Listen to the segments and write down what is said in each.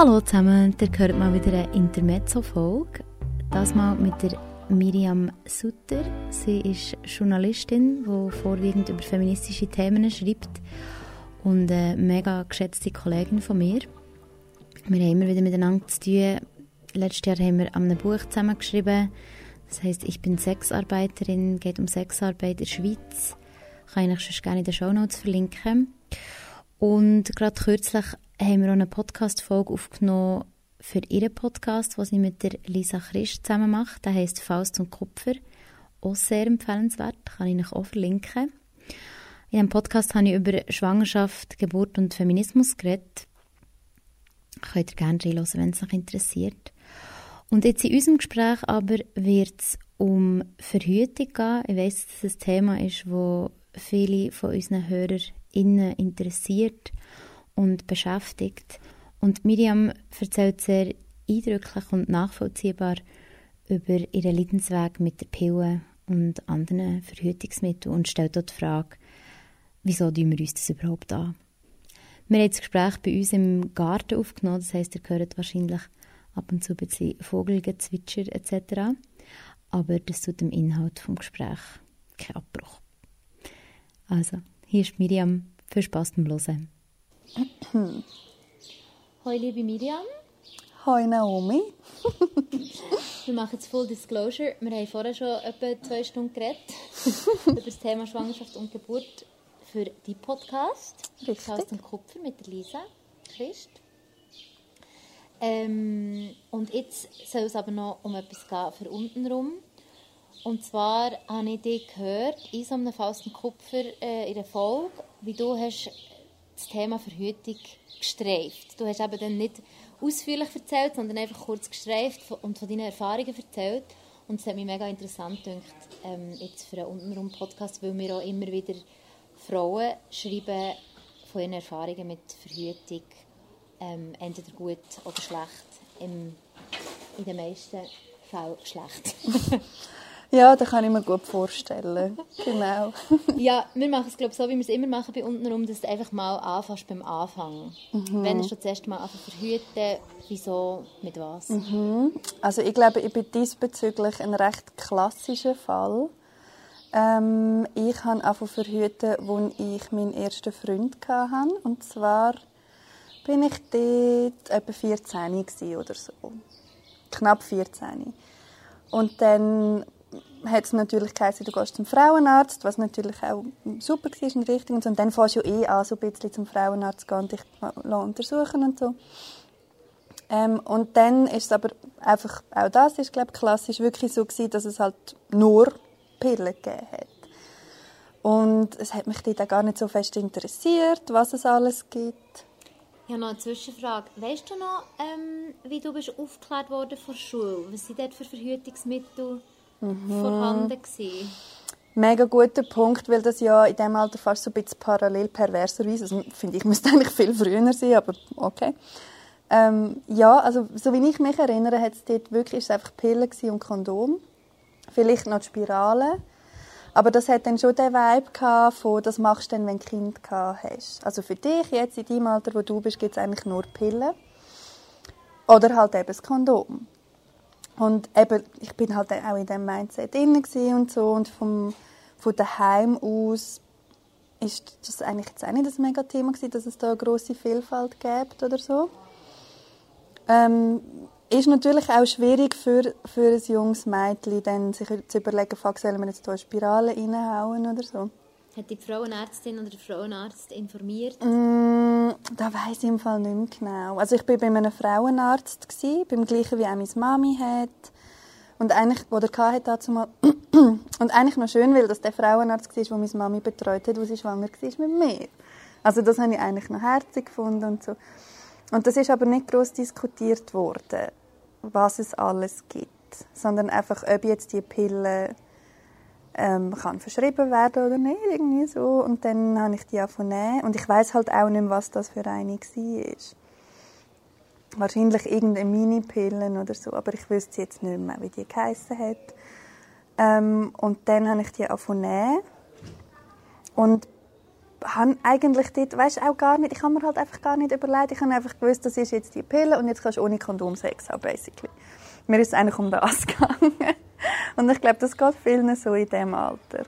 Hallo zusammen, ihr hört mal wieder eine Intermezzo-Folge. Das mal mit der Miriam Sutter. Sie ist Journalistin, die vorwiegend über feministische Themen schreibt und eine mega geschätzte Kollegin von mir. Wir haben immer wieder miteinander zu tun. Letztes Jahr haben wir an einem Buch zusammengeschrieben. Das heißt, ich bin Sexarbeiterin, geht um Sexarbeit in der Schweiz. Kann ich euch gerne in den Show Notes verlinken. Und gerade kürzlich haben wir auch eine Podcast-Folge aufgenommen für ihren Podcast, was sie mit der Lisa Christ zusammen macht. Der heißt Faust und Kupfer. Auch sehr empfehlenswert, kann ich euch auch verlinken. In diesem Podcast habe ich über Schwangerschaft, Geburt und Feminismus geredet. Könnt ihr gerne reinhören, wenn es euch interessiert. Und jetzt in unserem Gespräch aber wird es um Verhütung gehen. Ich weiss, dass es ein Thema ist, das viele von unseren HörerInnen interessiert und beschäftigt. Und Miriam erzählt sehr eindrücklich und nachvollziehbar über ihren Leidensweg mit der Pille und anderen Verhütungsmitteln und stellt dort die Frage, wieso wir uns das überhaupt an? Wir haben das Gespräch bei uns im Garten aufgenommen, das heisst, ihr hört wahrscheinlich ab und zu ein bisschen Vogelgezwitscher etc. Aber das tut dem Inhalt des Gesprächs keinen Abbruch. Also, hier ist Miriam. Viel Spaß beim Hören. Hallo liebe Miriam. Hallo Naomi. wir machen jetzt Full Disclosure. Wir haben vorher schon etwa zwei Stunden geredet über das Thema Schwangerschaft und Geburt für die Podcast. Richtig. Faust und Kupfer mit der Lisa Christ. Ähm, und jetzt soll es aber noch um etwas gehen für untenrum. Und zwar habe ich dich gehört in so einem Faust und Kupfer äh, in der Folge, wie du hast das Thema Verhütung gestreift. Du hast eben dann nicht ausführlich erzählt, sondern einfach kurz gestreift und von deinen Erfahrungen erzählt. Und es hat mich mega interessant gedacht, ähm, jetzt für einen Untenrum-Podcast, weil wir auch immer wieder Frauen schreiben von ihren Erfahrungen mit Verhütung, ähm, entweder gut oder schlecht, im, in den meisten Fällen schlecht. Ja, das kann ich mir gut vorstellen. Genau. ja, wir machen es glaube so, wie wir es immer machen bei untenrum, dass du einfach mal anfängst beim Anfang. Mhm. Wenn du das erste Mal einfach verhüten, wieso, mit was? Mhm. Also ich glaube, ich bin diesbezüglich ein recht klassischer Fall. Ähm, ich habe angefangen verhüten, als ich meinen ersten Freund hatte. Und zwar bin ich dort etwa 14 oder so. Knapp 14. Und dann hat es natürlich geheißen, du gehst zum Frauenarzt, was natürlich auch super war und richtig. Und, und dann fährst du eh an, so ein bisschen zum Frauenarzt gehen und dich untersuchen und so. Ähm, und dann ist es aber einfach, auch das ist, glaube ich, klassisch wirklich so gewesen, dass es halt nur Pillen gegeben hat. Und es hat mich auch gar nicht so fest interessiert, was es alles gibt. Ich habe noch eine Zwischenfrage. Weißt du noch, ähm, wie du bist aufgeklärt worden von der Schule? Was sind dort für Verhütungsmittel mhm. vorhanden gewesen? Mega guter Punkt, weil das ja in diesem Alter fast so ein bisschen parallel perverserweise, also finde ich, müsste eigentlich viel früher sein, aber okay. Ähm, ja, also so wie ich mich erinnere, hat es dort wirklich einfach Pillen und Kondom. Vielleicht noch die Spirale. Aber das hat dann schon den Vibe gehabt, von, das machst du dann, wenn du ein Kind hast. Also für dich, jetzt in deinem Alter, wo du bist, gibt es eigentlich nur Pillen. Oder halt eben das Kondom. Und eben, ich bin halt auch in diesem Mindset drin und so. Und vom, von daheim aus ist das eigentlich jetzt auch nicht das mega Thema gewesen, dass es da eine grosse Vielfalt gibt oder so. Ähm, ist natürlich auch schwierig für, für ein junges Mädchen, dann sich zu überlegen, fuck, sollen wir jetzt hier Spirale reinhauen oder so. Hat die Frauenärztin oder der Frauenarzt informiert? Mm, da weiß ich im Fall nicht mehr genau. Also ich war bei einem Frauenarzt, gewesen, beim gleichen wie auch meine Mami hat. Und eigentlich, wo der hatte dazu mal, und eigentlich noch schön, weil das der Frauenarzt war, der meine Mami betreut hat, wo sie schwanger war mit mir. Also das habe ich eigentlich noch herzig gefunden und so. Und das ist aber nicht groß diskutiert worden was es alles gibt, sondern einfach, ob jetzt die Pille ähm, kann verschrieben werden oder nicht, irgendwie so. Und dann habe ich die nehmen. Und ich weiß halt auch nicht mehr, was das für eine war. Wahrscheinlich irgendeine Mini-Pillen oder so, aber ich wüsste jetzt nicht mehr, wie die geheissen hat. Ähm, und dann habe ich die nehmen. Und habe eigentlich dort, weißt, auch gar nicht, ich habe mir halt einfach gar nicht überlegt, ich habe einfach gewusst, das ist jetzt die Pille und jetzt kannst du ohne Kondom Sex haben, basically. Mir ist es eigentlich um das gegangen. Und ich glaube, das geht vielen so in diesem Alter.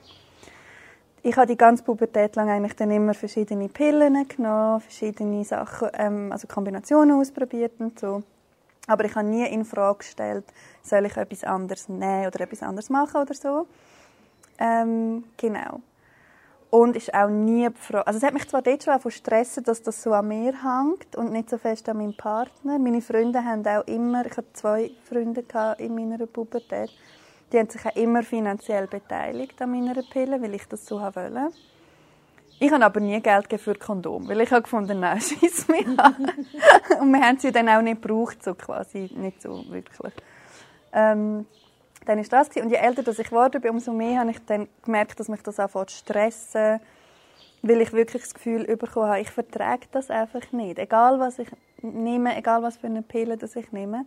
Ich habe die ganze Pubertät lang eigentlich dann immer verschiedene Pillen genommen, verschiedene Sachen, ähm, also Kombinationen ausprobiert und so. Aber ich habe nie in Frage gestellt, soll ich etwas anderes nehmen oder etwas anderes machen oder so. Ähm, genau. Und ist auch nie befragt. Also es hat mich zwar dort schon von stressen, dass das so an mir hängt und nicht so fest an meinem Partner. Meine Freunde haben auch immer, ich hatte zwei Freunde in meiner Pubertät, die haben sich auch immer finanziell beteiligt an meiner Pille, weil ich das so wollte. Ich habe aber nie Geld für Kondom, weil ich habe gefunden, nein, scheiß mich an. und wir haben sie dann auch nicht gebraucht, so quasi, nicht so wirklich. Ähm, dann ist das und je älter ich geworden bin, umso mehr habe ich dann gemerkt, dass mich das anfängt zu stressen, weil ich wirklich das Gefühl bekommen habe, ich vertrage das einfach nicht. Egal was ich nehme, egal was für eine Pille das ich nehme,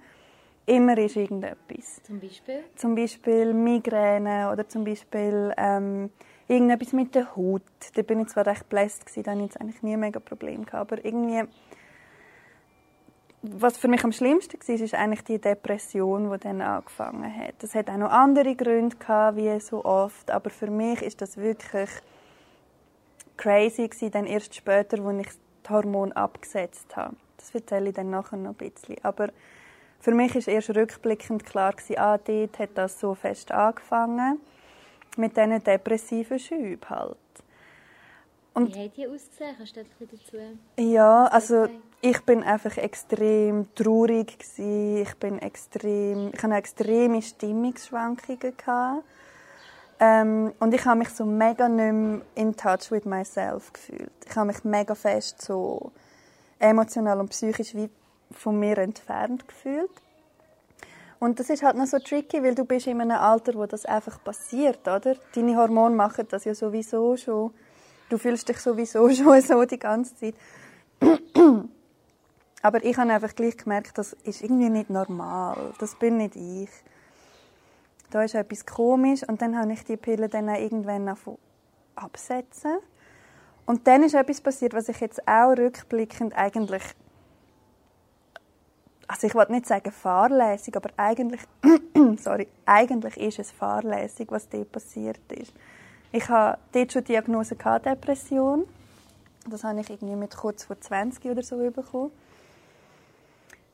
immer ist irgendetwas. Zum Beispiel? Zum Beispiel Migräne oder zum Beispiel ähm, irgendetwas mit der Haut. Da bin ich zwar recht bläst da hatte ich jetzt eigentlich nie mega Probleme gehabt, aber irgendwie was für mich am schlimmsten war, ist eigentlich die Depression, die dann angefangen hat. Das hat auch noch andere Gründe gehabt, wie so oft, aber für mich ist das wirklich crazy gewesen, dann erst später, als ich das Hormon abgesetzt habe. Das erzähle ich dann nachher noch ein bisschen. Aber für mich ist erst rückblickend klar gewesen, ah, dort hat das so fest angefangen mit diesen depressiven Schüben halt. Und Wie hat die ausgesehen? Kannst du dazu Ja, also ich bin einfach extrem traurig gewesen. Ich bin extrem, ich hatte extreme Stimmungsschwankungen gehabt. Ähm, und ich habe mich so mega nicht mehr in touch with myself gefühlt. Ich habe mich mega fest so emotional und psychisch wie von mir entfernt gefühlt. Und das ist halt noch so tricky, weil du bist in einem Alter, wo das einfach passiert, oder? Deine Hormone machen das ja sowieso schon Du fühlst dich sowieso schon so die ganze Zeit. Aber ich habe einfach gleich gemerkt, das ist irgendwie nicht normal. Das bin nicht ich. Da ist etwas komisch und dann habe ich die Pille dann irgendwann absetzen. Und dann ist etwas passiert, was ich jetzt auch rückblickend eigentlich also ich wollte nicht sagen fahrlässig, aber eigentlich, sorry, eigentlich ist es fahrlässig, was dort passiert ist. Ich habe dort schon die Diagnose gehabt, Depression. Das habe ich irgendwie mit kurz vor 20 oder so bekommen.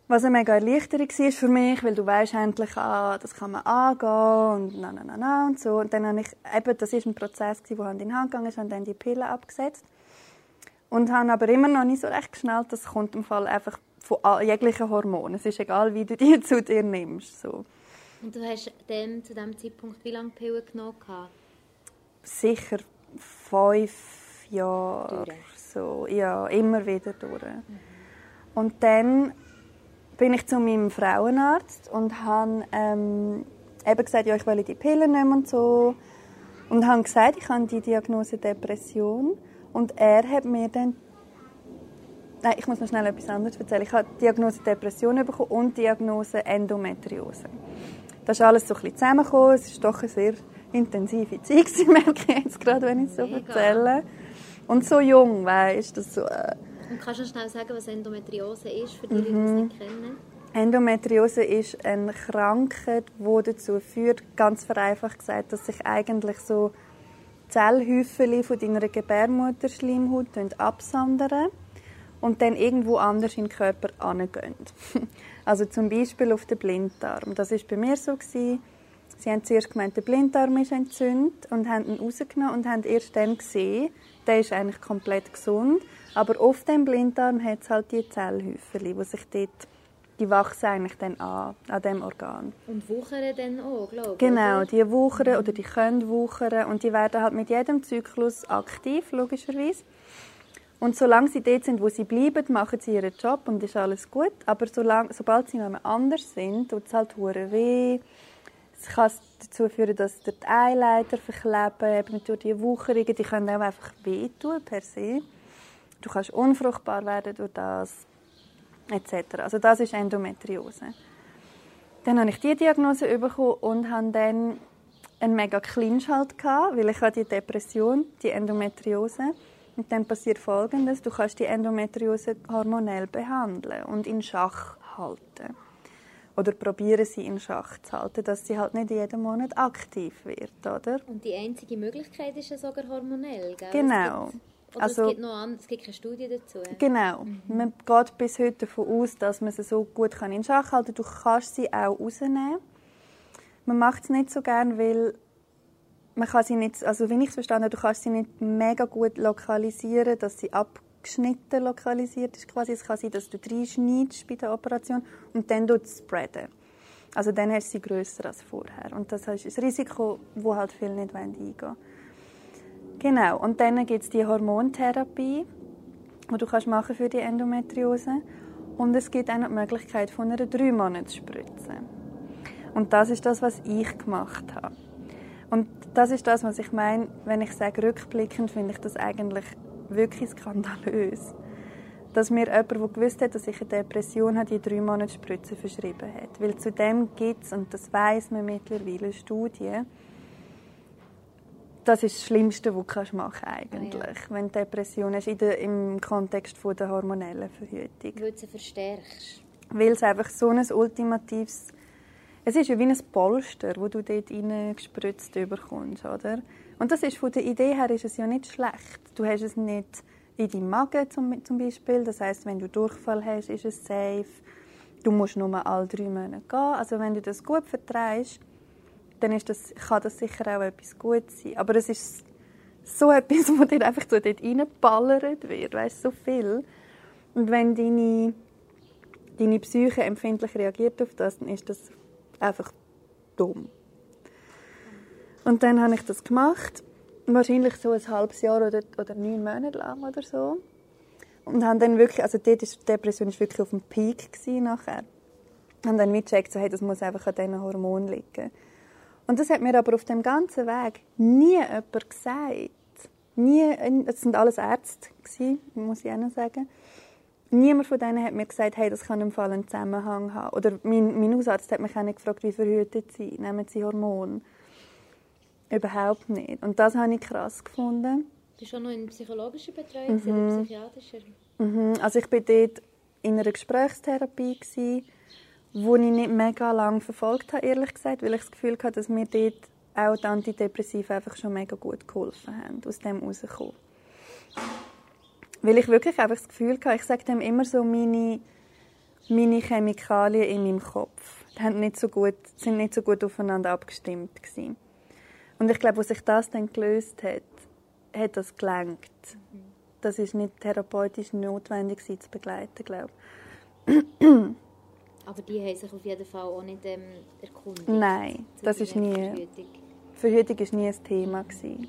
Was eine mega Erleichterung war für mich, weil du weißt endlich, ah, das kann man angehen und na, na, na, na und so. Und dann habe ich, eben, das war ein Prozess, der Hand in Hand gegangen ist, und dann die Pille abgesetzt. Und habe aber immer noch nicht so recht geschnallt, das kommt im Fall einfach von jeglichen Hormonen. Es ist egal, wie du die zu dir nimmst. So. Und du hast dann zu diesem Zeitpunkt wie lange Pille genommen? Sicher fünf Jahre. So, ja, immer wieder durch. Mhm. Und dann bin ich zu meinem Frauenarzt und habe ähm, eben gesagt, ja, ich will die Pillen nehmen und so. Und habe gesagt, ich habe die Diagnose Depression. Und er hat mir dann Nein, ich muss noch schnell etwas anderes erzählen. Ich habe die Diagnose Depression bekommen und die Diagnose Endometriose. Das ist alles so ein bisschen zusammengekommen. Es ist doch eine sehr intensive Zeit merke ich jetzt gerade, wenn ich es so Mega. erzähle. Und so jung, weißt du, so... Äh Und kannst du schnell sagen, was Endometriose ist, für die, mhm. die es nicht kennen? Endometriose ist eine Krankheit, die dazu führt, ganz vereinfacht gesagt, dass sich eigentlich so Zellhäufchen von deiner Gebärmutterschleimhaut absondern und dann irgendwo anders in den Körper angehen. also zum Beispiel auf den Blinddarm. Das war bei mir so. Gewesen. Sie haben zuerst gemeint, der Blinddarm ist entzündet und haben ihn rausgenommen und haben erst dann gesehen, der ist eigentlich komplett gesund. Aber auf dem Blinddarm hat es halt die Zellhäufchen, die sich dort, die wachsen eigentlich dann an, an dem Organ. Und wuchern dann auch, glaube ich? Genau, oder? die wuchern oder die können wuchern und die werden halt mit jedem Zyklus aktiv, logischerweise. Und solange sie dort sind, wo sie bleiben, machen sie ihren Job und ist alles gut. Aber solange, sobald sie noch anders sind, tut es halt weh es kann dazu führen, dass die Eileiter verkleben, eben durch die Wucherungen, die können auch einfach wehtun per se. Du kannst unfruchtbar werden durch das, etc. Also das ist Endometriose. Dann habe ich die Diagnose bekommen und habe dann einen mega Clinch halt gehabt, weil ich hatte die Depression, die Endometriose Und dann passiert Folgendes: Du kannst die Endometriose hormonell behandeln und in Schach halten oder probieren sie in Schach zu halten, dass sie halt nicht jeden Monat aktiv wird, oder? Und die einzige Möglichkeit ist ja sogar hormonell, gell? Genau. Es gibt, oder also, es, gibt noch an, es gibt keine Studie dazu. Genau. Mhm. Man geht bis heute davon aus, dass man sie so gut in Schach halten kann. Du kannst sie auch rausnehmen. Man macht es nicht so gern, weil man kann sie nicht, also wie ich es verstanden habe, du kannst sie nicht mega gut lokalisieren, dass sie ab geschnitten lokalisiert ist quasi. Es kann sein, dass du reinschneidest bei der Operation und dann du spreaden. Also dann ist sie grösser als vorher. Und das ist ein Risiko, wo halt viele nicht eingehen wollen. Genau. Und dann gibt es die Hormontherapie, die du kannst machen für die Endometriose. Und es gibt auch noch die Möglichkeit von einer drei Monatsspritze. Und das ist das, was ich gemacht habe. Und das ist das, was ich meine, wenn ich sage rückblickend, finde ich das eigentlich wirklich skandalös, dass mir jemand, der gewusst hat, dass ich eine Depression habe, die drei Monate Spritze verschrieben hat. Weil zu dem gibt es, und das weiß man mittlerweile, Studien, das ist das Schlimmste, was du machen eigentlich, ja. wenn du Depression hast, im Kontext von der hormonellen Verhütung. Weil du sie verstärkst. Weil es einfach so ein ultimatives... Es ist ja wie ein Polster, wo du dort reingespritzt bekommst, oder? Und das ist von der Idee her ist es ja nicht schlecht. Du hast es nicht in deinem Magen zum, zum Beispiel. Das heißt, wenn du Durchfall hast, ist es safe. Du musst nur alle drei Monate gehen. Also wenn du das gut vertreibst, dann ist das, kann das sicher auch etwas Gutes sein. Aber es ist so etwas, wo dir einfach so dort reinballert wird, weißt, so viel. Und wenn deine, deine Psyche empfindlich reagiert auf das, dann ist das einfach dumm. Und dann habe ich das gemacht, wahrscheinlich so ein halbes Jahr oder, oder neun Monate lang oder so. Und haben dann wirklich, also die Depression war wirklich auf dem Peak gewesen nachher. Und dann mitgecheckt, so, hey, das muss einfach an diesen Hormonen liegen. Und das hat mir aber auf dem ganzen Weg nie jemand gesagt. Nie, es sind alles Ärzte gewesen, muss ich auch noch sagen. Niemand von denen hat mir gesagt, hey, das kann im Fall einen Zusammenhang haben. Oder mein, mein Hausarzt hat mich auch nicht gefragt, wie verhütet sie, nehmen sie Hormone. Überhaupt nicht. Und das habe ich krass gefunden. Du warst auch noch in psychologischer Betreuung mhm. oder psychiatrischer? Mhm. Also ich war dort in einer Gesprächstherapie, gewesen, wo ich nicht mega lange verfolgt habe, ehrlich gesagt, weil ich das Gefühl hatte, dass mir dort auch die Antidepressiva einfach schon mega gut geholfen haben, aus dem rauszukommen. Weil ich wirklich einfach das Gefühl hatte, ich sage dem immer so, meine, meine Chemikalien in meinem Kopf die haben nicht so gut, sind nicht so gut aufeinander abgestimmt gewesen. Und ich glaube, als sich das dann gelöst hat, hat das gelangt. Das ist nicht therapeutisch notwendig, sie zu begleiten, glaube Aber die haben sich auf jeden Fall auch nicht ähm, erkundigt? Nein, das ist nie... Verhütung. Verhütung war nie ein Thema. Gewesen.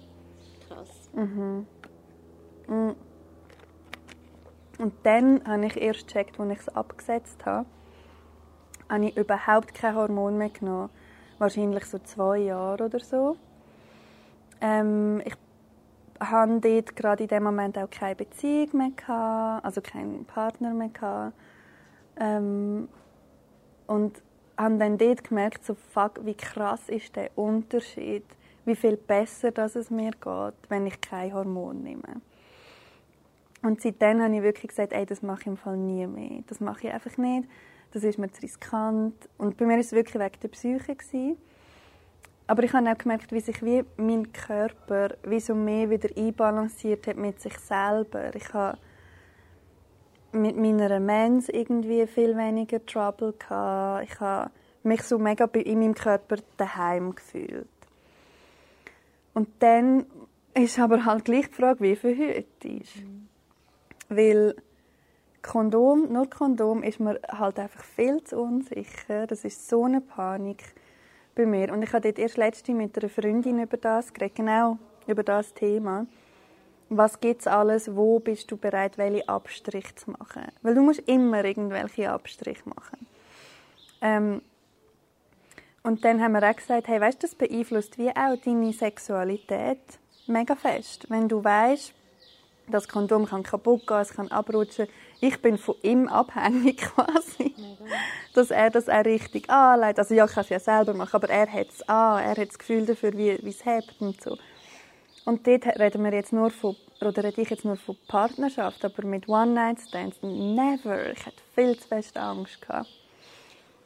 Krass. Mhm. mhm. Und dann habe ich erst gecheckt, als ich es abgesetzt habe, habe ich überhaupt kein Hormon mehr genommen. Wahrscheinlich so zwei Jahre oder so. Ähm, ich hatte dort gerade in dem Moment auch keine Beziehung mehr, gehabt, also keinen Partner mehr. Gehabt. Ähm, und habe dann dort gemerkt, so, fuck, wie krass ist der Unterschied, wie viel besser dass es mir geht, wenn ich kein Hormon nehme. Und seitdem habe ich wirklich gesagt, ey, das mache ich im Fall nie mehr. Das mache ich einfach nicht. Das ist mir zu riskant. Und bei mir war es wirklich wegen der Psyche. Gewesen. Aber ich habe auch gemerkt, wie sich wie mein Körper wie so mehr wieder einbalanciert hat mit sich selber. Ich habe mit meiner Mens irgendwie viel weniger Trouble gehabt. Ich habe mich so mega in meinem Körper daheim gefühlt. Und dann ist aber halt gleich die Frage, wie verhütet ist. Mhm. Weil Kondom, nur Kondom ist mir halt einfach viel zu unsicher. Das ist so eine Panik bei mir. Und ich habe dort erst letzte mit einer Freundin über das geredet, genau über das Thema. Was gibt es alles? Wo bist du bereit, welche Abstriche zu machen? Weil du musst immer irgendwelche Abstriche machen. Ähm, und dann haben wir auch gesagt, hey, weißt, das beeinflusst wie auch deine Sexualität mega fest. Wenn du weißt, das Kondom kann kaputt gehen, es kann abrutschen. Ich bin von ihm abhängig quasi, dass er das auch richtig anlegt. Also ja, ich kann es ja selber machen, aber er hat es an, er hat das Gefühl dafür, wie, wie es hebt und so. Und dort reden wir jetzt nur von, oder rede ich jetzt nur von Partnerschaft, aber mit One-Night-Stands, never. Ich hatte viel zu fest Angst. Gehabt.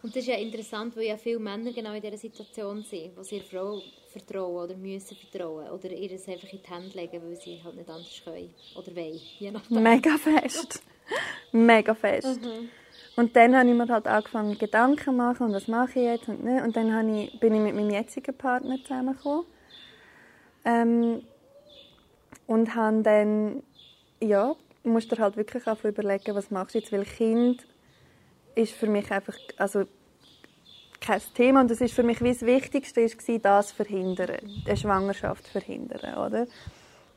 Und das ist ja interessant, weil ja viele Männer genau in dieser Situation sind, wo sie ihrer Frau vertrauen oder müssen vertrauen oder ihr es einfach in die Hände legen, weil sie halt nicht anders können oder wollen, je nachdem. Mega fest. Mega fest. Mhm. Und dann habe ich mir halt angefangen, Gedanken zu machen, und was mache ich jetzt und nicht. Und dann ich, bin ich mit meinem jetzigen Partner zusammengekommen. Ähm, und habe dann, ja, musst dir halt wirklich auch überlegen, was machst du jetzt, weil Kind ist für mich einfach, also kein Thema und das ist für mich wie das Wichtigste ist, das verhindern, eine Schwangerschaft verhindern, oder?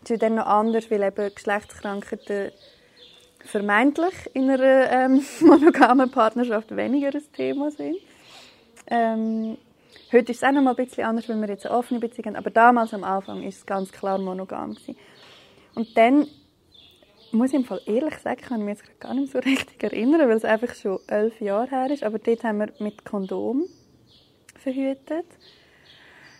Das ist dann noch anders, weil eben Geschlechtskrankheiten vermeintlich in einer ähm, monogamen Partnerschaft weniger ein Thema sind. Ähm, heute ist es auch noch mal ein bisschen anders, wenn wir jetzt eine offene Beziehung haben, aber damals am Anfang ist es ganz klar monogam gewesen. Und dann muss ich im Fall ehrlich sagen, kann ich mich jetzt gar nicht so richtig erinnern, weil es einfach schon elf Jahre her ist, aber dort haben wir mit Kondom verhütet.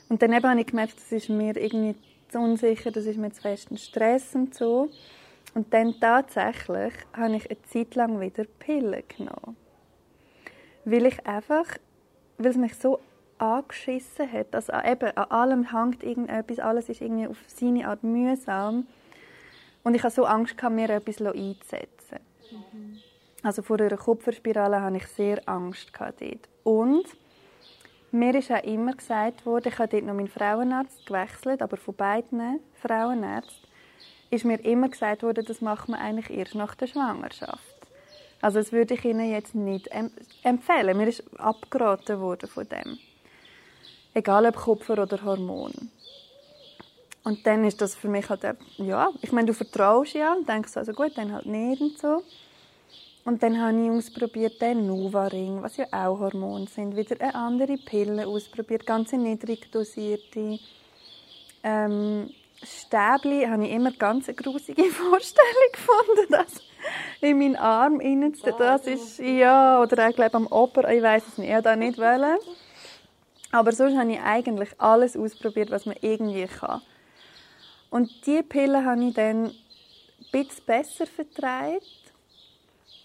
Und dann habe ich gemerkt, das ist mir irgendwie zu unsicher, das ist mir zu fest Stress und so. Und dann tatsächlich habe ich eine Zeit lang wieder Pillen genommen. Weil ich einfach, weil es mich so angeschissen hat, also eben an allem hängt irgendetwas, alles ist irgendwie auf seine Art mühsam. Und ich hatte so Angst, gehabt, mir etwas einzusetzen. Mhm. Also vor einer Kupferspirale hatte ich sehr Angst dort. Und mir ist auch immer gesagt worden, ich habe dort noch meinen Frauenarzt gewechselt, aber von beiden Frauenärzten ist mir immer gesagt worden, das macht man eigentlich erst nach der Schwangerschaft. Also das würde ich Ihnen jetzt nicht empfehlen. Mir ist abgeraten worden von dem. Egal ob Kupfer oder Hormon. Und dann ist das für mich halt, ja, ich meine, du vertraust ja und denkst also gut, dann halt nicht und so. Und dann habe ich ausprobiert den Nuvaring, was ja auch Hormone sind, wieder eine andere Pille ausprobiert, ganz niedrig dosierte. Ähm, Stäbli habe ich immer ganz eine grusige Vorstellung gefunden, das in meinen Arm reinzunehmen. Das ist, ja, oder ich glaube am Oper, ich weiß es nicht, ich nicht wollen. Aber sonst habe ich eigentlich alles ausprobiert, was man irgendwie kann. Und diese Pille habe ich dann ein bisschen besser vertreibt.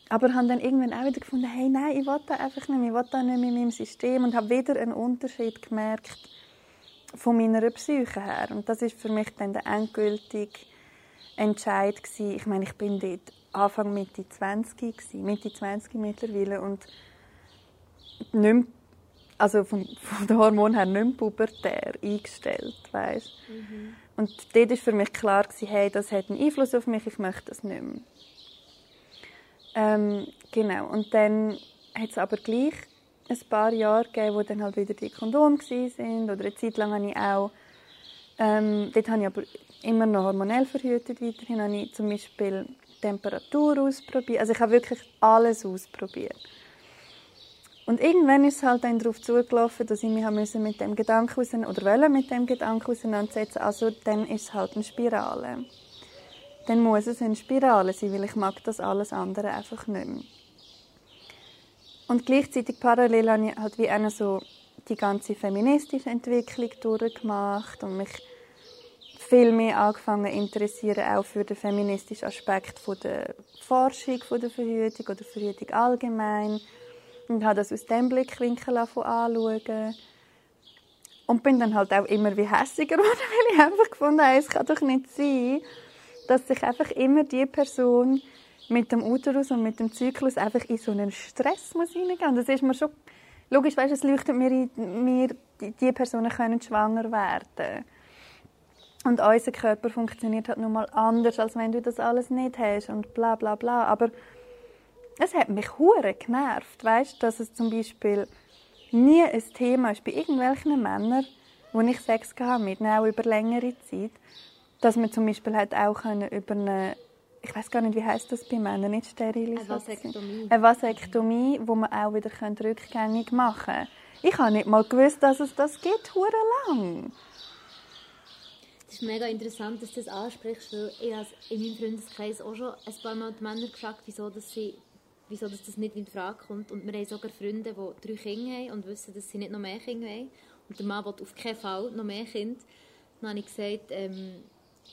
Aber habe dann irgendwann auch wieder gefunden, hey, nein, ich will das einfach nicht ich will das nicht in meinem System und habe wieder einen Unterschied gemerkt von meiner Psyche her. Und das ist für mich dann der endgültige Entscheid gewesen. Ich meine, ich bin dort Anfang Mitte 20 gewesen, Mitte 20 mittlerweile und nicht mehr, also von, von den Hormonen her nicht mehr pubertär eingestellt, weißt? Mhm. Und dort war für mich klar, gewesen, hey, das hat einen Einfluss auf mich, ich möchte das nicht mehr. Ähm, genau, und dann hat es aber gleich ein paar Jahre gegeben, wo dann halt wieder die Kondome sind. Oder eine Zeit lang habe ich auch ähm, dort habe ich aber immer noch hormonell verhütet. Weiterhin habe ich zum Beispiel Temperatur ausprobiert. Also ich habe wirklich alles ausprobiert. Und irgendwann ist es halt dann darauf zugelaufen, dass ich mich müssen mit dem Gedanken oder wollen mit dem Gedanken auseinandersetzen. Also dann ist es halt eine Spirale dann muss es eine Spirale sein, weil ich mag das alles andere einfach nicht mehr. Und gleichzeitig parallel habe ich halt wie eine so die ganze feministische Entwicklung durchgemacht und mich viel mehr angefangen interessieren, auch für den feministischen Aspekt von der Forschung von der Verhütung oder Verhütung allgemein. Und habe das aus dem Blickwinkel anschauen. Und bin dann halt auch immer wie hässiger geworden, weil ich einfach gefunden habe, es kann doch nicht sein, dass sich einfach immer die Person mit dem Uterus und mit dem Zyklus einfach in so einen Stress muss reingehen. Und das ist mir schon logisch, weißt, es leuchtet mir, in, mir die Personen können schwanger werden. Und unser Körper funktioniert halt nun mal anders, als wenn du das alles nicht hast und bla bla bla. Aber es hat mich hure genervt, weißt, dass es zum Beispiel nie ein Thema ist bei irgendwelchen Männern, wo ich Sex hatte mit, auch über längere Zeit, dass man zum Beispiel halt auch über eine ich weiß gar nicht, wie heißt das bei Männern, nicht Sterilisation. Eine Vasektomie. Eine Vasektomie, wo man auch wieder rückgängig machen kann. Ich habe nicht mal gewusst, dass es das gibt, hure lang. Es ist mega interessant, dass du das ansprichst, weil ich habe in meinem Freundeskreis auch schon ein paar Mal die Männer gefragt, wieso, dass sie, wieso dass das nicht in Frage kommt. Und wir haben sogar Freunde, die drei Kinder haben und wissen, dass sie nicht noch mehr Kinder wollen. Und der Mann will auf keinen Fall noch mehr Kinder. Dann habe ich gesagt, ähm,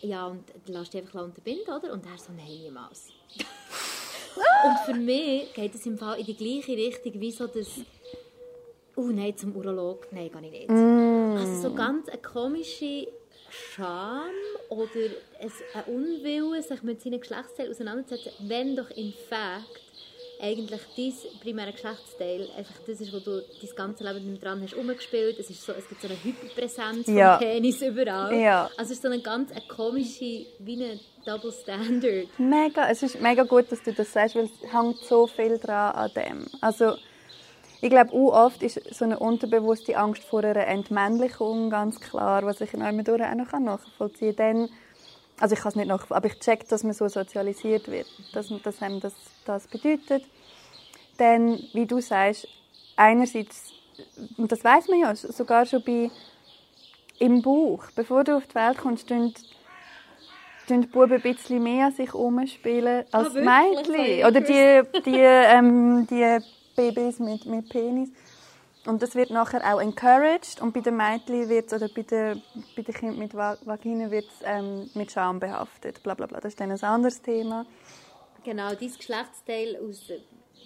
ja, und dann lässt dich einfach unterbinden, oder? Und er so, nein, niemals. und für mich geht es im Fall in die gleiche Richtung wie so das, oh nein, zum Urolog, nein, gar nicht. Mm. Also so ganz eine komische Scham oder ein Unwille, sich mit seinen Geschlechtsteilen auseinanderzusetzen, wenn doch in Fact eigentlich dein primärer Geschlechtsteil einfach das ist, wo du dein ganze Leben dran hast umgespielt. Es, ist so, es gibt so eine Hyperpräsenz ja. vom Penis überall. Ja. Also es ist so eine ganz eine komische, wie eine Double Standard. Mega, es ist mega gut, dass du das sagst, weil es hängt so viel dran an dem. Also ich glaube, auch oft ist so eine unterbewusste Angst vor einer Entmännlichung ganz klar, was ich in einem durch auch noch nachvollziehen kann. Also ich kann es nicht nachvollziehen, aber ich check, dass man so sozialisiert wird, dass, dass einem das, das bedeutet. Denn, wie du sagst, einerseits, und das weiß man ja, sogar schon bei im Buch, bevor du auf die Welt kommst, tun, tun die Buben ein bisschen mehr an sich umspielen als ah, Mädchen. Oder die, die, ähm, die Babys mit, mit Penis. Und das wird nachher auch encouraged und bei den Mädchen wird oder bei den, bei den Kindern mit Vagina wird es ähm, mit Scham behaftet. Bla, bla, bla. Das ist dann ein anderes Thema. Genau, dein Geschlechtsteil aus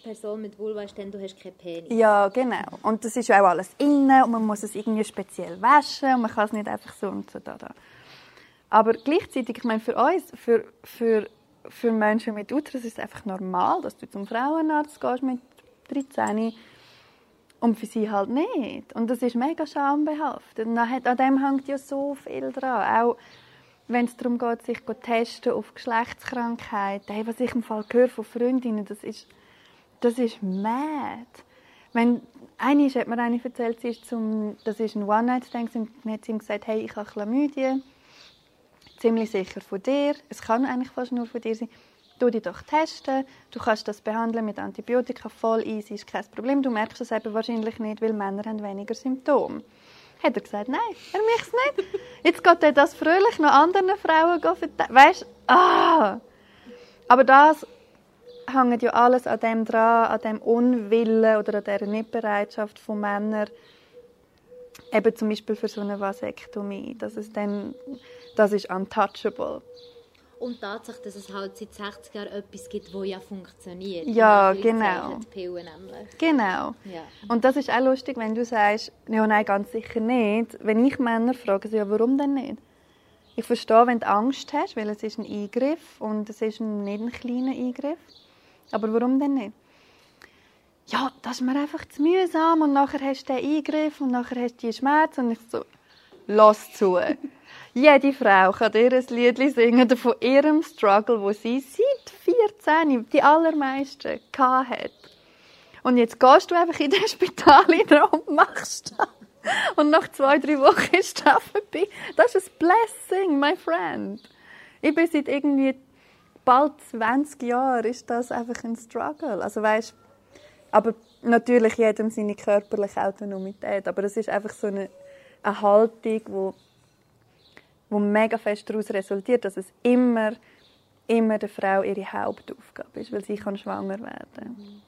Person mit Vulva ist dann, du hast keinen Penis. Ja, genau. Und das ist auch alles innen und man muss es irgendwie speziell waschen und man kann es nicht einfach so und so da, da. Aber gleichzeitig, ich meine, für uns, für, für, für Menschen mit Uterus ist es einfach normal, dass du zum Frauenarzt gehst mit 13 und für sie halt nicht. Und das ist mega schambehaftet. Und an dem hängt ja so viel dran. Auch wenn es darum geht, sich zu testen auf Geschlechtskrankheiten. Hey, was ich im Fall höre von Freundinnen, das ist, das ist mad. Wenn, eine hat mir eine erzählt, sie ist zum, das ist ein One-Night-Stand, und hat sie gesagt, hey, ich habe Chlamydien. Ziemlich sicher von dir. Es kann eigentlich fast nur von dir sein du dich doch testen, du kannst das behandeln mit Antibiotika, voll easy, ist kein Problem. Du merkst es eben wahrscheinlich nicht, weil Männer haben weniger Symptome. Hat er gesagt, nein, er möchte es nicht. Jetzt geht er das fröhlich noch anderen Frauen verteilen. Weißt ah! Aber das hängt ja alles an dem dran, an dem Unwillen oder an dieser Nichtbereitschaft von Männern, eben zum Beispiel für so eine Vasektomie. Das ist dann, das ist untouchable. Und Tatsache, dass es halt seit 60 Jahren etwas gibt, das ja funktioniert. Ja, genau. Die Pillen nämlich. Genau. Ja. Und das ist auch lustig, wenn du sagst, ja, nein, ganz sicher nicht. Wenn ich Männer frage, ja, warum denn nicht? Ich verstehe, wenn du Angst hast, weil es ist ein Eingriff und es ist nicht ein kleiner Eingriff. Aber warum denn nicht? Ja, das ist mir einfach zu mühsam und nachher hast du den Eingriff und nachher hast du die Schmerzen und ich so, lass zu. Jede Frau kann dir ein Lied singen von ihrem Struggle, wo sie seit 14 die allermeisten hat. Und jetzt gehst du einfach in den Spital und machst das. Und nach zwei, drei Wochen ist das vorbei. Das ist ein Blessing, my friend. Ich bin seit irgendwie bald 20 Jahren ist das einfach ein Struggle. Also weißt, aber natürlich jedem seine körperliche Autonomität. Aber es ist einfach so eine, eine Haltung, wo wo mega fest daraus resultiert, dass es immer, immer der Frau ihre Hauptaufgabe ist, weil sie kann schwanger werden mhm.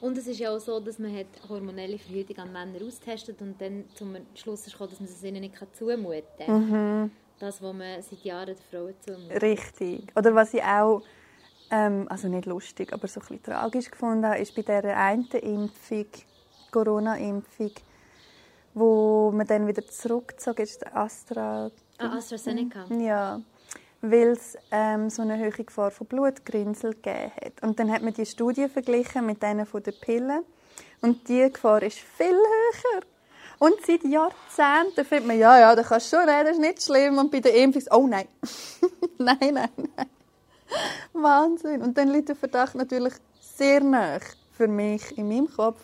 Und es ist ja auch so, dass man hat hormonelle Verhütung an Männern austestet und dann zum Schluss ist gekommen, dass man es ihnen nicht zumuten kann. Mhm. Das, was man seit Jahren den Frauen zumutet. Richtig. Oder was ich auch, ähm, also nicht lustig, aber so ein bisschen tragisch gefunden habe, ist bei dieser einen Impfung, Corona-Impfung, wo man dann wieder zurückgezogen ist, Astra Ah, AstraZeneca? Ja, weil es ähm, so eine hohe Gefahr von Blutgrinsel gegeben hat. Und dann hat man die Studie verglichen mit denen von der Pillen und die Gefahr ist viel höher. Und seit Jahrzehnten findet man, ja, ja, da kannst du schon reden, das ist nicht schlimm. Und bei der Impfung, oh nein, nein, nein, nein. Wahnsinn. Und dann liegt der Verdacht natürlich sehr nah für mich in meinem Kopf.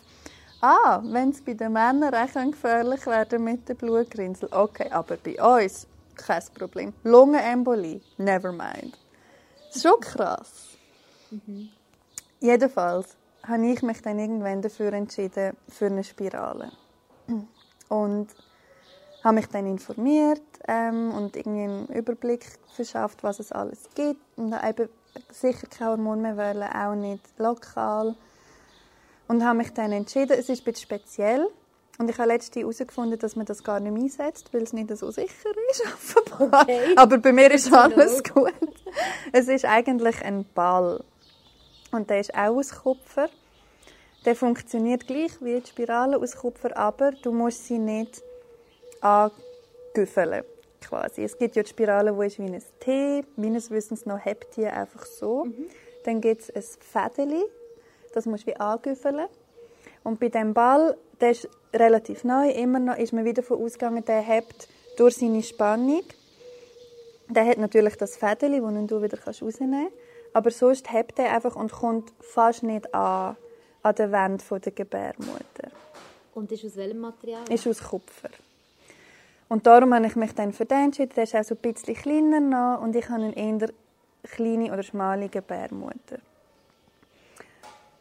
Ah, wenn es bei den Männern recht gefährlich werden mit der Blutgrinsel. Okay, aber bei uns kein Problem. Lungenembolie, never mind. Das ist schon krass. Mhm. Jedenfalls habe ich mich dann irgendwann dafür entschieden, für eine Spirale. Und habe mich dann informiert ähm, und irgendwie einen Überblick verschafft, was es alles gibt. Und habe sicher kein Hormon mehr wollen, auch nicht lokal. Und habe mich dann entschieden, es ist ein bisschen speziell, Und ich habe letztens herausgefunden, dass man das gar nicht mehr einsetzt, weil es nicht so sicher ist. Okay. Aber bei mir ist alles gut. Es ist eigentlich ein Ball. Und der ist auch aus Kupfer. Der funktioniert gleich wie die Spirale aus Kupfer, aber du musst sie nicht angüffeln. Quasi. Es gibt ja die Spirale, die ist wie ein T. Meines Wissens noch hebt die einfach so. Mhm. Dann gibt es ein Fädeli. Das musst du wie angüffeln. Und bei dem Ball, der ist relativ neu, immer noch ist man wieder davon ausgegangen, der hebt durch seine Spannung. Der hat natürlich das Fädeli, das du wieder rausnehmen kannst. Aber sonst hebt er einfach und kommt fast nicht an, an der Wand der Gebärmutter. Und ist aus welchem Material? Ist aus Kupfer. Und darum habe ich mich dann für den entschieden. Der ist auch so ein bisschen kleiner noch und ich habe eine eher kleine oder schmale Gebärmutter.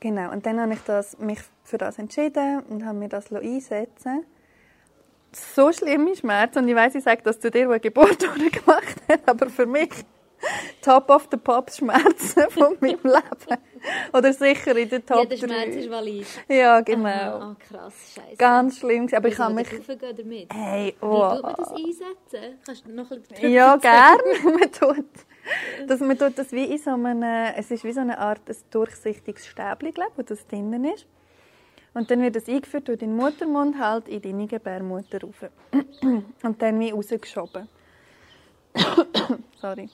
Genau, und dann habe ich das, mich für das entschieden und habe mir das einsetzen So schlimme Schmerzen. Und ich weiß, ich sage das zu dir, der eine Geburt gemacht hat, aber für mich Top of the Pops Schmerzen von meinem Leben. Oder sicher in der Top Jeder Schmerz ist valid. Ja, genau. Ah, oh, krass, scheiße. Ganz schlimm. Aber ich kann mich... damit? Hey, oh. Wie tut man das einsetzen? Kannst du noch ein bisschen Ja, gerne. man tut... Das, man tut das wie in so einem... Es ist wie so eine Art ein durchsichtiges Stäbchen, glaube wo das drinnen ist. Und dann wird das eingeführt durch den Muttermund halt in deine Gebärmutter rauf. Und dann wie rausgeschoben. Sorry.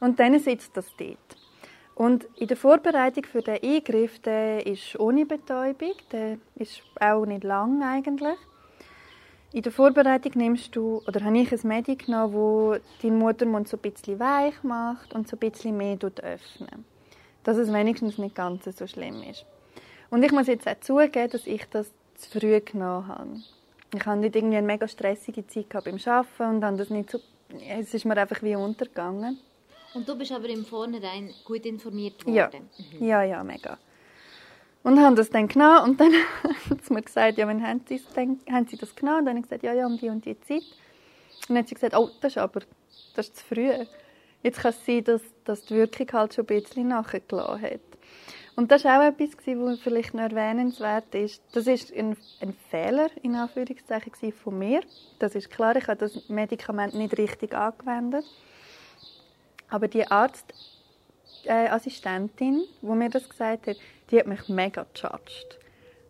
Und dann sitzt das dort. Und in der Vorbereitung für den Eingriff, der ist ohne Betäubung, der ist auch nicht lang eigentlich. In der Vorbereitung nimmst du, oder habe ich ein Medi genommen, wo dein Muttermund so ein bisschen weich macht und so ein bisschen mehr öffnen. Dass es wenigstens nicht ganz so schlimm ist. Und ich muss jetzt auch zugeben, dass ich das zu früh genommen habe. Ich hatte nicht irgendwie eine mega stressige Zeit beim Arbeiten und habe das nicht so, es ist mir einfach wie untergegangen. Und du bist aber im Vornherein gut informiert worden? Ja, mhm. ja, ja, mega. Und haben das dann genommen und dann hat sie mir gesagt, ja, wann haben sie, haben sie das genommen? Und dann habe ich gesagt, ja, ja, um die und die Zeit. Und dann hat sie gesagt, oh, das ist aber das ist zu früh. Jetzt kann es sein, dass, dass die Wirkung halt schon ein bisschen nachgelassen hat. Und das war auch etwas, was vielleicht noch erwähnenswert ist. Das war ein, ein Fehler, in Anführungszeichen, von mir. Das ist klar, ich habe das Medikament nicht richtig angewendet. Aber die Arztassistentin, äh, die mir das gesagt hat, die hat mich mega gejudged.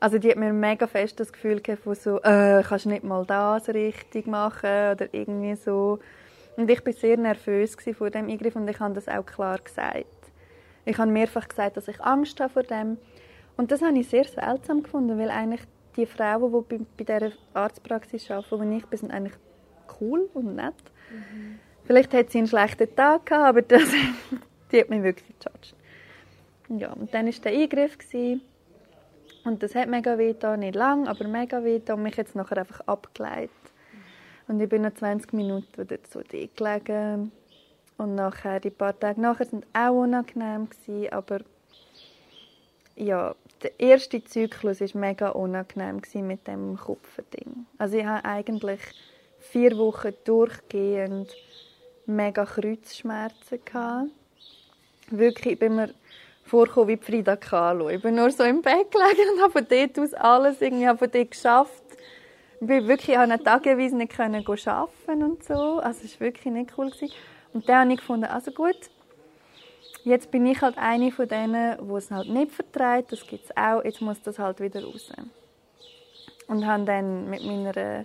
Also die hat mir mega fest das Gefühl gegeben von so, äh, kannst nicht mal das richtig machen oder irgendwie so. Und ich war sehr nervös vor dem Eingriff und ich habe das auch klar gesagt. Ich habe mehrfach gesagt, dass ich Angst habe vor dem. Und das habe ich sehr seltsam gefunden, weil eigentlich die Frauen, die bei, bei dieser Arztpraxis arbeiten, wo ich bin, sind eigentlich cool und nett. Mhm. Vielleicht hat sie einen schlechten Tag gehabt, aber das, die hat mich wirklich gejudged. Ja, und dann war der Eingriff. Und das hat mega weh getan, nicht lang, aber mega weh getan und mich jetzt nachher einfach abgeleitet. Und ich bin noch 20 Minuten dort so gelegen. Und nachher, die paar Tage nachher sind auch unangenehm gewesen, aber ja, der erste Zyklus war mega unangenehm mit dem Kupferding. Also ich habe eigentlich vier Wochen durchgehend mega Kreuzschmerzen gehabt. Wirklich, ich bin mir vorgekommen wie Frida Kahlo. Ich bin nur so im Bett gelegen und habe von dort aus alles irgendwie von dort geschafft. Ich bin wirklich an einem Tageweise nicht können arbeiten und so. Also es war wirklich nicht cool. Gewesen. Und dann habe ich gefunden, also gut, jetzt bin ich halt eine von denen, die es halt nicht vertreibt. Das gibt es auch. Jetzt muss das halt wieder raus. Und habe dann mit meiner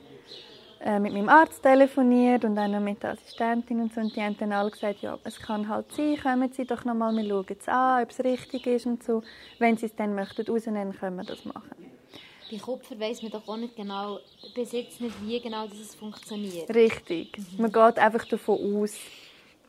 äh, mit meinem Arzt telefoniert und dann mit der Assistentin und so. Und die haben dann alle gesagt, ja, es kann halt sein, kommen Sie doch nochmal, wir schauen es an, ob es richtig ist und so. Wenn Sie es dann möchten rausnehmen, können wir das machen. Bei Kupfer weiss man doch auch nicht genau, bis jetzt nicht, wie genau das funktioniert. Richtig. Man geht einfach davon aus,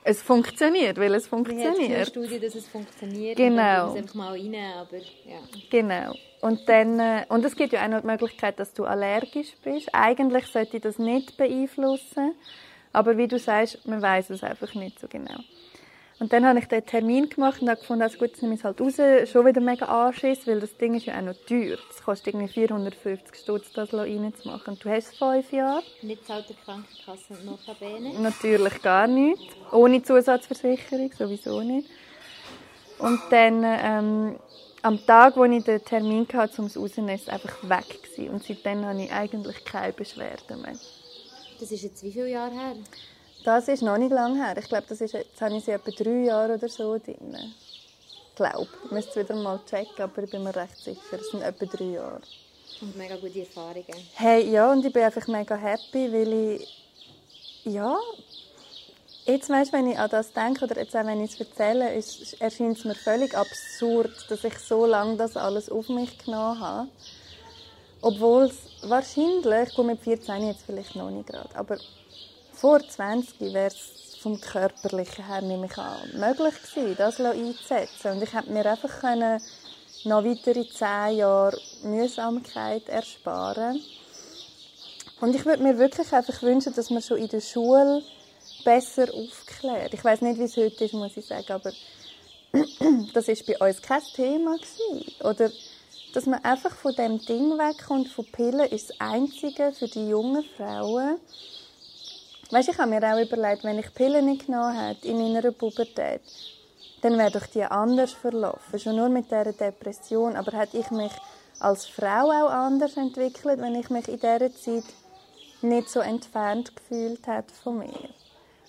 es funktioniert, weil es funktioniert. Wir haben Studie, dass es funktioniert. Genau. Und einfach mal rein, aber ja. Genau. Und, dann, äh, und es gibt ja auch noch die Möglichkeit, dass du allergisch bist. Eigentlich sollte das nicht beeinflussen, aber wie du sagst, man weiß es einfach nicht so genau. Und dann habe ich den Termin gemacht und habe gefunden, also gut, jetzt nehme ich es halt raus, schon wieder mega anschiss, weil das Ding ist ja auch noch teuer. Es kostet irgendwie 450 Stutz, das reinzumachen. Und du hast fünf Jahre. Nicht zahlt die Krankenkasse notabene? Natürlich gar nicht. Ohne Zusatzversicherung, sowieso nicht. Und dann ähm, am Tag, wo ich den Termin hatte, um es rauszunehmen, ist es einfach weg gewesen. Und seitdem habe ich eigentlich keine Beschwerden mehr. Das ist jetzt wie viele Jahre her? Das ist noch nicht lange her. Ich glaube, das ist, jetzt habe ich sie etwa drei Jahre oder so drin. Ich glaube, ich müsste es wieder mal checken, aber ich bin mir recht sicher, es sind etwa drei Jahre. Und mega gute Erfahrungen. Hey, ja, und ich bin einfach mega happy, weil ich, ja, jetzt weißt, wenn ich an das denke oder jetzt auch wenn ich es erzähle, ist, erscheint es mir völlig absurd, dass ich so lange das alles auf mich genommen habe. Obwohl es wahrscheinlich, gut mit 14 jetzt vielleicht noch nicht gerade, aber vor 20 wäre es vom Körperlichen her nämlich auch möglich gewesen, das einzusetzen. Und ich hätte mir einfach können noch weitere 10 Jahre Mühsamkeit ersparen Und ich würde mir wirklich einfach wünschen, dass man schon in der Schule besser aufklärt. Ich weiß nicht, wie es heute ist, muss ich sagen, aber das ist bei uns kein Thema gewesen. Oder dass man einfach von dem Ding wegkommt, von Pillen ist das Einzige für die jungen Frauen. Weißt, ich habe mir auch überlegt, wenn ich Pillen nicht genommen hätte in meiner Pubertät, dann wäre doch die anders verlaufen. Schon nur mit dieser Depression. Aber hätte ich mich als Frau auch anders entwickelt, wenn ich mich in dieser Zeit nicht so entfernt gefühlt hätte von mir.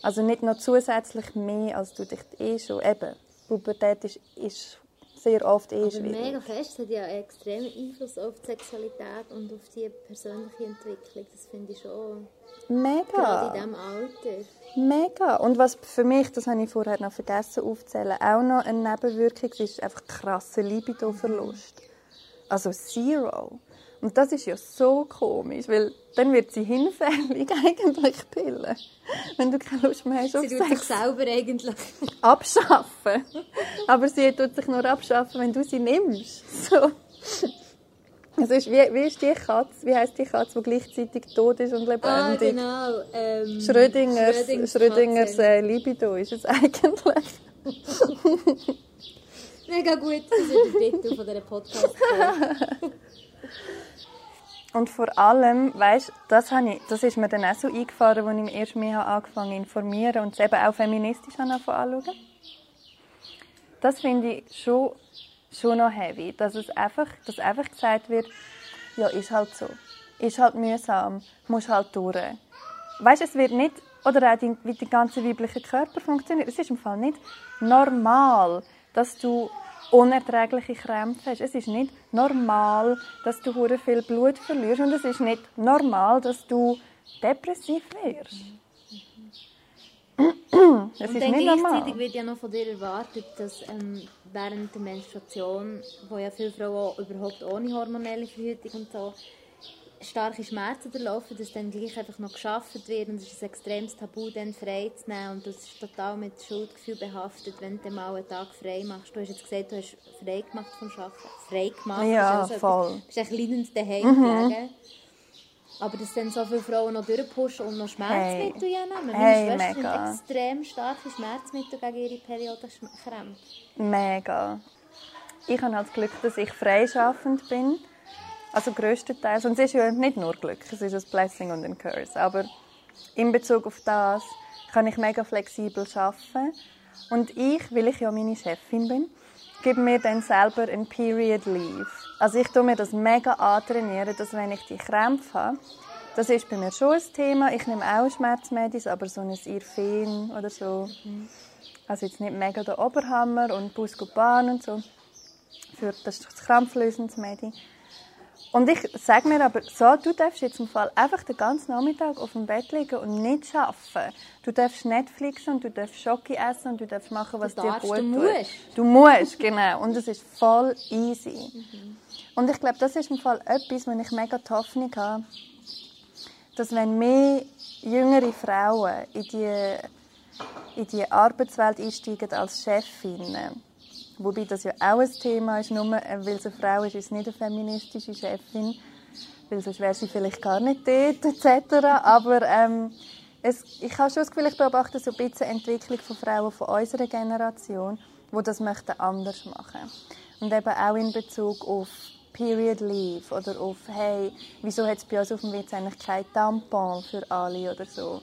Also nicht noch zusätzlich mehr, als du dich eh schon... Eben, Pubertät ist, ist sehr oft eh schwierig. mega fest, es hat ja einen extremen Einfluss auf die Sexualität und auf die persönliche Entwicklung. Das finde ich schon... Mega. Gerade in diesem Alter. Mega. Und was für mich, das habe ich vorher noch vergessen aufzuzählen, auch noch eine Nebenwirkung ist, ist einfach krasser Libido-Verlust. Also zero. Und das ist ja so komisch, weil dann wird sie hinfällig eigentlich pillen. Wenn du keine Lust mehr hast auf sie Sex. Sich selber eigentlich abschaffen. Aber sie tut sich nur abschaffen, wenn du sie nimmst. So. Also ist, wie, wie ist die Katze? Wie heißt die Katze, die gleichzeitig tot ist und lebendig? Ah, genau. Ähm, Schrödingers, Schrödingers, Schrödingers äh, Libido ist es eigentlich. Mega gut, das ist der Titel von dieser podcast Und vor allem, weißt, das, ich, das ist mir dann auch so eingefahren, als ich mich erst mehr angefangen zu informieren und es eben auch feministisch anschauen. Das finde ich schon schon noch heavy, dass es einfach, dass einfach gesagt wird, ja, ist halt so. Ist halt mühsam, muss halt durch. Weißt, es wird nicht, oder auch die, wie der ganze weibliche Körper funktioniert, es ist im Fall nicht normal, dass du unerträgliche Krämpfe hast. Es ist nicht normal, dass du hure viel Blut verlierst und es ist nicht normal, dass du depressiv wirst. Das und ist dann nicht gleichzeitig normal. wird ja noch von dir erwartet, dass ähm, während der Menstruation, wo ja viele Frauen überhaupt ohne hormonelle Verhütung und so starke Schmerzen durchlaufen, dass dann gleich einfach noch geschafft wird und es ist ein extremes Tabu, dann frei zu nehmen und das ist total mit Schuldgefühl behaftet, wenn du mal einen Tag frei machst. Du hast jetzt gesagt, du hast frei gemacht vom Arbeiten. Frei gemacht? Ja, also voll. Du bist echt leidend daheim mhm. gelegen. Aber dass dann so viele Frauen noch durchpushen und noch Schmerzmittel hey. nehmen. Meine hey, Schwester mega. extrem starke Schmerzmittel gegen ihre Periodenkrämpfe. Mega. Ich habe halt das Glück, dass ich freischaffend bin. Also größtenteils. Und es ist ja nicht nur Glück, es ist ein Blessing und ein Curse. Aber in Bezug auf das kann ich mega flexibel arbeiten. Und ich, weil ich ja meine Chefin bin, gebe mir dann selber ein Period Leave. Also ich tue mir das mega antrainieren, dass wenn ich die Krämpfe habe, das ist bei mir schon ein Thema. Ich nehme auch Schmerzmedis, aber so ein Irfen oder so. Also jetzt nicht mega der Oberhammer und Buscopan und so. Für das krampflösendes Medi. Und ich sage mir aber, so, du darfst jetzt im Fall einfach den ganzen Nachmittag auf dem Bett liegen und nicht arbeiten. Du darfst Netflixen und du darfst Schoki essen und du darfst machen, was du dir gut tut. Du musst. Du musst, genau. Und es ist voll easy. Mhm. Und ich glaube, das ist im Fall etwas, wo ich mega die Hoffnung habe, dass wenn mehr jüngere Frauen in die, in die Arbeitswelt einsteigen als Chefinnen, Wobei das ja auch ein Thema ist, nur äh, weil sie eine Frau ist, ist es nicht eine feministische Chefin, weil sonst wäre sie vielleicht gar nicht dort, etc. Aber ähm, es, ich habe schon das Gefühl, ich beobachte so ein bisschen Entwicklung von Frauen von unserer Generation, die das möchten anders machen Und eben auch in Bezug auf Period Leave oder auf, hey, wieso hat es bei uns auf dem Witz eigentlich kein Tampon für alle oder so.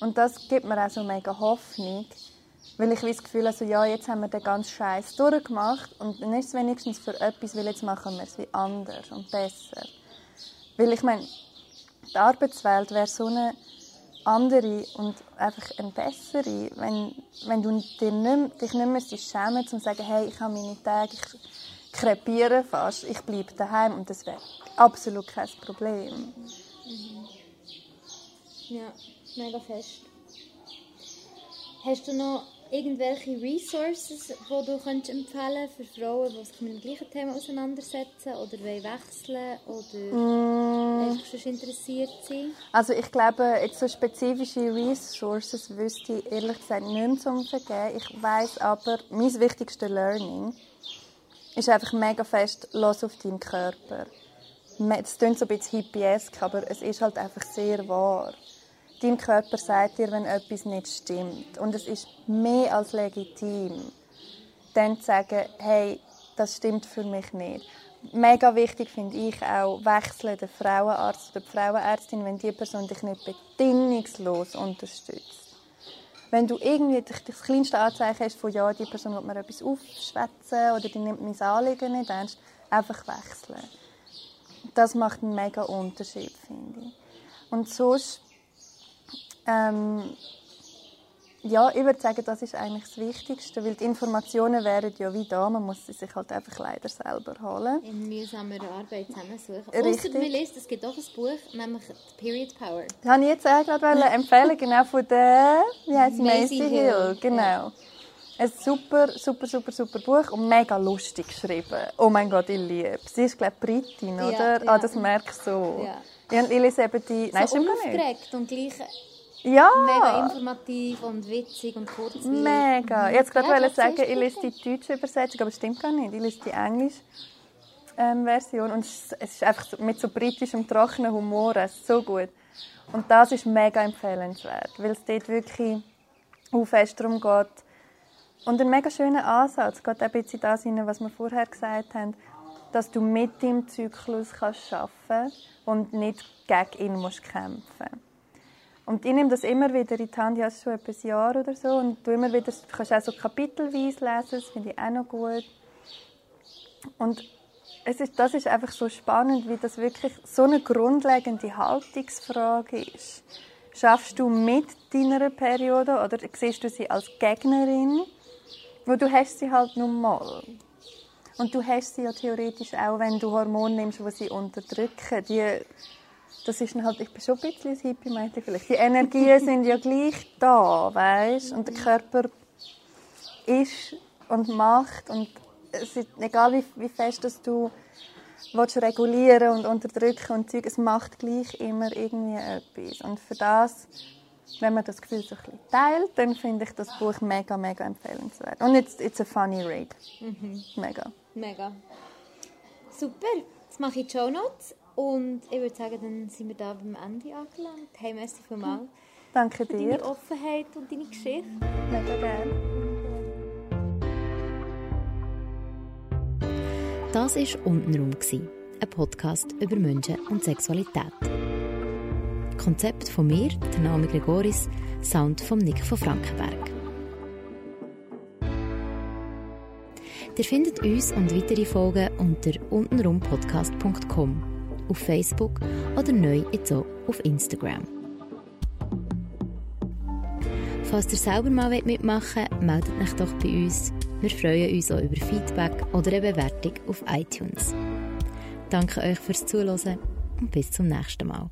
Und das gibt mir auch so mega Hoffnung, Weil ich das Gefühl also, ja, jetzt haben wir den ganzen Scheiß durchgemacht und dann ist es wenigstens für etwas, weil jetzt machen wir es wie anders und besser. Weil ich meine, die Arbeitswelt wäre so eine andere und einfach eine bessere, wenn, wenn du dir nicht, dich nicht mehr schämen um zu sagen, hey, ich habe meine Tage, ich krepiere fast, ich bleibe daheim und das wäre absolut kein Problem. Mhm. Ja, mega fest. Hast du noch irgendwelche Resources, die du könntest empfehlen für Frauen, die sich mit dem gleichen Thema auseinandersetzen oder wollen wechseln oder mm. einfach interessiert sind? Also ich glaube, jetzt so spezifische Resources wüsste ich ehrlich gesagt nicht mehr zum Vergeben. Ich weiß aber, mein wichtigstes Learning ist einfach mega fest los auf deinen Körper. Es klingt so ein bisschen hippiesk, aber es ist halt einfach sehr wahr. Dein Körper sagt dir, wenn etwas nicht stimmt. Und es ist mehr als legitim, dann zu sagen, hey, das stimmt für mich nicht. Mega wichtig finde ich auch, wechseln den Frauenarzt oder die Frauenärztin, wenn die Person dich nicht bedingungslos unterstützt. Wenn du irgendwie das kleinste Anzeichen hast von, ja, die Person will mir etwas aufschwätzen oder die nimmt mein Anliegen nicht ernst, einfach wechseln. Das macht einen mega Unterschied, finde ich. Und sonst ähm, ja, ich würde sagen, das ist eigentlich das Wichtigste, weil die Informationen wären ja wie da, man muss sie sich halt einfach leider selber holen. In mühsamer Arbeit zusammensuchen. Richtig. Ausser man liest, es gibt auch ein Buch, nämlich Period Power. Das wollte ich jetzt auch gerade empfehlen, genau von der, wie heißt sie, Macy Hill. Genau. Ja. Ein super, super, super, super Buch und mega lustig geschrieben. Oh mein Gott, ich liebe Sie ist, glaube ich, Britin, oder? Ja, ja. Ah, das merkst du so. Ja. Ich lese eben die... So Nein, stimmt nicht. und gleich ja. Mega informativ und witzig und kurzweilig. Mega. Ich wollte gerade ja, sagen, ich lese die deutsche Übersetzung, aber das stimmt gar nicht. Ich lese die englische ähm, Version und es ist einfach mit so britischem, trockenen Humor so gut. Und das ist mega empfehlenswert, weil es dort wirklich auch fest darum geht. Und ein mega schöner Ansatz, geht ein bisschen das rein, was wir vorher gesagt haben, dass du mit deinem Zyklus kannst arbeiten kannst und nicht gegen ihn musst kämpfen musst. Und ich nehme das immer wieder in die Hand, ja, schon etwa ein Jahr oder so. Und du immer wieder, kannst auch so kapitelweise lesen, das finde ich auch noch gut. Und es ist, das ist einfach so spannend, wie das wirklich so eine grundlegende Haltungsfrage ist. Schaffst du mit deiner Periode oder siehst du sie als Gegnerin? Wo du hast sie halt nun mal. Und du hast sie ja theoretisch auch, wenn du Hormone nimmst, die sie unterdrücken. Die das ist halt, ich bin schon ein bisschen ein Hippie-Mädchen vielleicht. Die Energien sind ja gleich da, weißt? Und der Körper ist und macht und es ist, egal wie, wie fest dass du willst regulieren und unterdrücken und Zeug, es macht gleich immer irgendwie etwas. Und für das, wenn man das Gefühl so ein bisschen teilt, dann finde ich das Buch mega, mega empfehlenswert. Und it's, it's a funny read. Mhm. Mega. Mega. Super. Jetzt mache ich die Show Notes. Und ich würde sagen, dann sind wir da beim Ende angelangt. Hey, merci vielmals. Danke dir. Für deine Offenheit und deine Geschichte. Mega gerne. Das war «Untenrum», ein Podcast über Menschen und Sexualität. Konzept von mir, der Naomi Gregoris, Sound von Nick von Frankenberg. Ihr findet uns und weitere Folgen unter untenrumpodcast.com auf Facebook oder neu jetzt auch auf Instagram. Falls ihr selber mal mitmachen wollt, meldet euch doch bei uns. Wir freuen uns auch über Feedback oder eine Bewertung auf iTunes. Danke euch fürs Zuhören und bis zum nächsten Mal.